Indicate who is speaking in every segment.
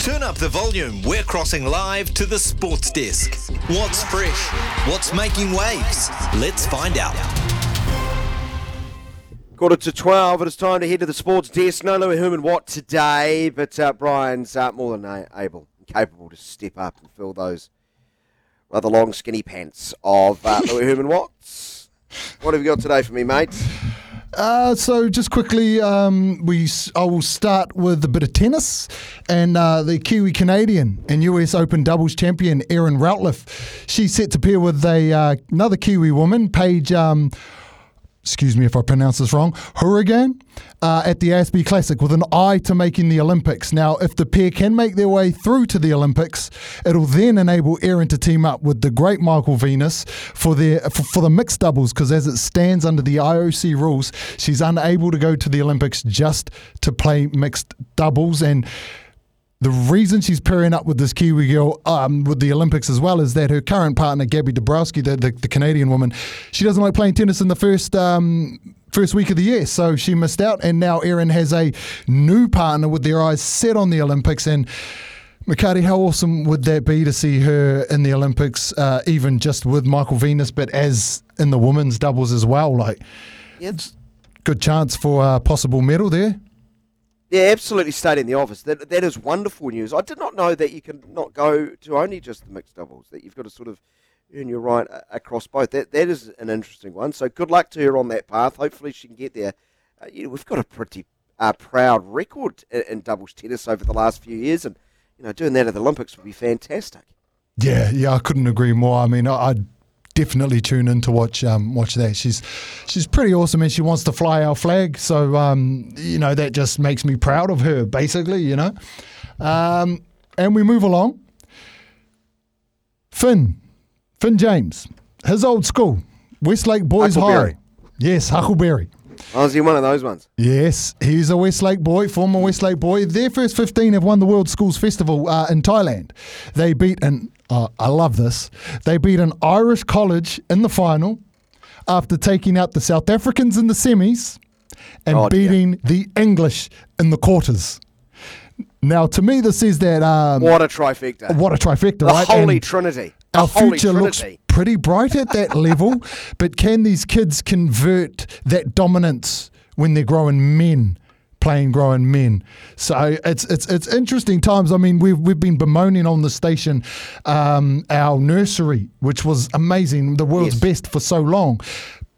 Speaker 1: Turn up the volume. We're crossing live to the sports desk. What's fresh? What's making waves? Let's find out.
Speaker 2: Quarter to 12, it is time to head to the sports desk. No Louis Herman Watt today, but uh, Brian's uh, more than able and capable to step up and fill those rather long, skinny pants of uh, Louis Herman Watts. What have you got today for me, mate?
Speaker 3: Uh, so just quickly, um, we I will start with a bit of tennis and uh, the Kiwi Canadian and US Open doubles champion Erin Routliffe. She's set to pair with a uh, another Kiwi woman, Paige. Um, excuse me if I pronounce this wrong, Hourigan, uh, at the ASB Classic with an eye to making the Olympics. Now, if the pair can make their way through to the Olympics, it'll then enable Erin to team up with the great Michael Venus for their for, for the mixed doubles because as it stands under the IOC rules, she's unable to go to the Olympics just to play mixed doubles and. The reason she's pairing up with this Kiwi girl um, with the Olympics as well is that her current partner, Gabby Dabrowski, the, the, the Canadian woman, she doesn't like playing tennis in the first um, first week of the year, so she missed out. And now Erin has a new partner with their eyes set on the Olympics. And McCarty, how awesome would that be to see her in the Olympics, uh, even just with Michael Venus, but as in the women's doubles as well? Like,
Speaker 2: Yeah,
Speaker 3: good chance for a possible medal there.
Speaker 2: Yeah absolutely stayed in the office. That, that is wonderful news. I did not know that you can not go to only just the mixed doubles, that you've got to sort of earn your right across both. That That is an interesting one. So good luck to her on that path. Hopefully she can get there. Uh, you know, we've got a pretty uh, proud record in, in doubles tennis over the last few years, and you know, doing that at the Olympics would be fantastic.
Speaker 3: Yeah, yeah, I couldn't agree more. I mean, I, I'd definitely tune in to watch um, watch that. She's she's pretty awesome, and she wants to fly our flag. So um, you know that just makes me proud of her, basically. You know, um, and we move along. Finn, Finn James, his old school, Westlake Boys High. Yes, Huckleberry.
Speaker 2: I was in one of those ones.
Speaker 3: Yes, he's a Westlake boy, former Westlake boy. Their first 15 have won the World Schools Festival uh, in Thailand. They beat an, uh, I love this, they beat an Irish college in the final after taking out the South Africans in the semis and
Speaker 2: Oh, dear.
Speaker 3: beating the English in the quarters. Now, to me, this is that. Um,
Speaker 2: What a trifecta!
Speaker 3: what a trifecta,
Speaker 2: the
Speaker 3: right?
Speaker 2: holy
Speaker 3: And-
Speaker 2: trinity. The
Speaker 3: our
Speaker 2: holy
Speaker 3: future looks
Speaker 2: trinity.
Speaker 3: Pretty bright at that level, but can these kids convert that dominance when they're growing men? Playing growing men, so it's it's it's interesting times. I mean, we've we've been bemoaning on the station um, our nursery, which was amazing, the world's
Speaker 2: Yes.
Speaker 3: best for so long,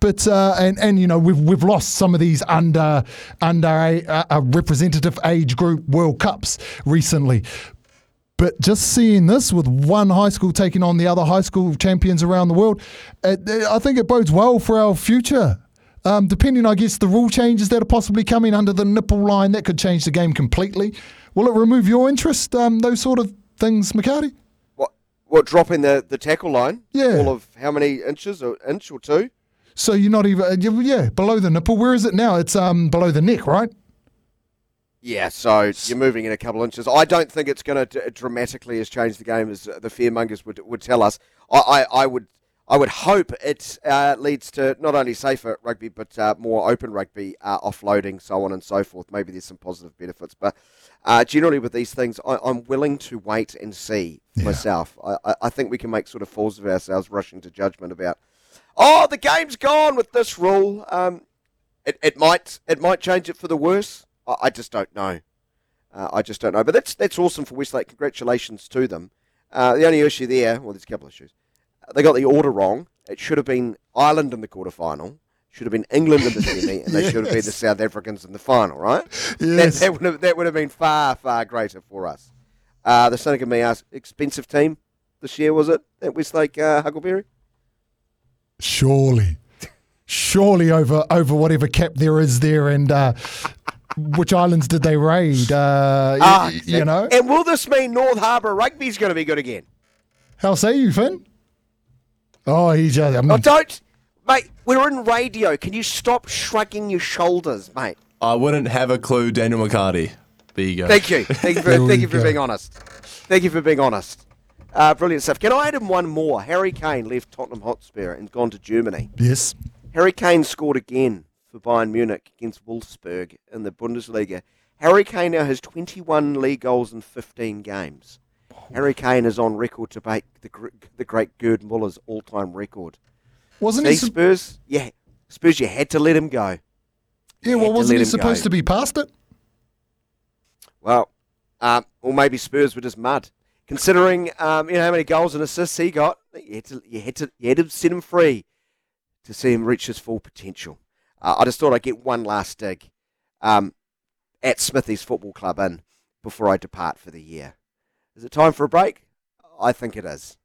Speaker 3: but uh, and and you know we've we've lost some of these under under a, a- a representative age group World Cups recently. But just seeing this with one high school taking on the other high school champions around the world, it, it- I think it bodes well for our future. Um, depending, I guess, the rule changes that are possibly coming under the nipple line, that could change the game completely. Will it remove your interest? Um, those sort of things, McCarty?
Speaker 2: What? What? Dropping the, the tackle line?
Speaker 3: Yeah.
Speaker 2: All of how many inches? Or inch or two?
Speaker 3: So you're not even, uh, yeah, below the nipple. Where is it now? It's um below the neck, right?
Speaker 2: Yeah. So you're moving in a couple of inches. I don't think it's going to dramatically has changed the game as uh, the fearmongers would would tell us. I, I, I would. I would hope it uh, leads to not only safer rugby but uh, more open rugby, uh, offloading, so on and so forth. Maybe there's some positive benefits, but uh, generally with these things, I, I'm willing to wait and see myself. I, I- I think we can make sort of fools of ourselves rushing to judgment about, oh, the game's gone with this rule. Um, it, it might it might change it for the worse. I, I just don't know. Uh, I just don't know. But that's that's awesome for Westlake. Congratulations to them. Uh, the only issue there, well, there's a couple of issues. They got the order wrong. It should have been Ireland in the quarterfinal. Should have been England in the semi, and they should have been the South Africans in the final, right?
Speaker 3: Yes.
Speaker 2: That, that, would have, that would have been far, far greater for us. Uh, the and me asked, expensive team this year, was it, at Westlake uh, Huckleberry?
Speaker 3: Surely, surely over over whatever cap there is there, and uh, which islands did they raid? Uh, y-
Speaker 2: Ah,
Speaker 3: y- you know,
Speaker 2: And will this mean North Harbour rugby's going to be good again?
Speaker 3: how say you, Finn? Oh, he just. I mean,
Speaker 2: Oh, don't, mate. We're in radio. Can you stop shrugging your shoulders, mate?
Speaker 4: I wouldn't have a clue, Daniel McCarty. There you go.
Speaker 2: Thank you. Thank you for, thank you for
Speaker 3: go.
Speaker 2: being honest. Thank you for being honest. Uh, brilliant stuff. Can I add in one more? Harry Kane left Tottenham Hotspur and gone to Germany.
Speaker 3: yes.
Speaker 2: Harry Kane scored again for Bayern Munich against Wolfsburg in the Bundesliga. Harry Kane now has 21 league goals in 15 games. Harry Kane is on record to break the, the great Gerd Muller's all-time record.
Speaker 3: Wasn't
Speaker 2: See,
Speaker 3: he? Su-
Speaker 2: Spurs, yeah, Spurs, you had to let him go.
Speaker 3: yeah, well, wasn't he supposed
Speaker 2: go.
Speaker 3: to be past it?
Speaker 2: Well, um, or maybe Spurs were just mud. Considering um, you know how many goals and assists he got, you had to you had to you had to set him free to see him reach his full potential. Uh, I just thought I'd get one last dig um, at Smithy's Football Club in before I depart for the year. Is it time for a break? I think it is.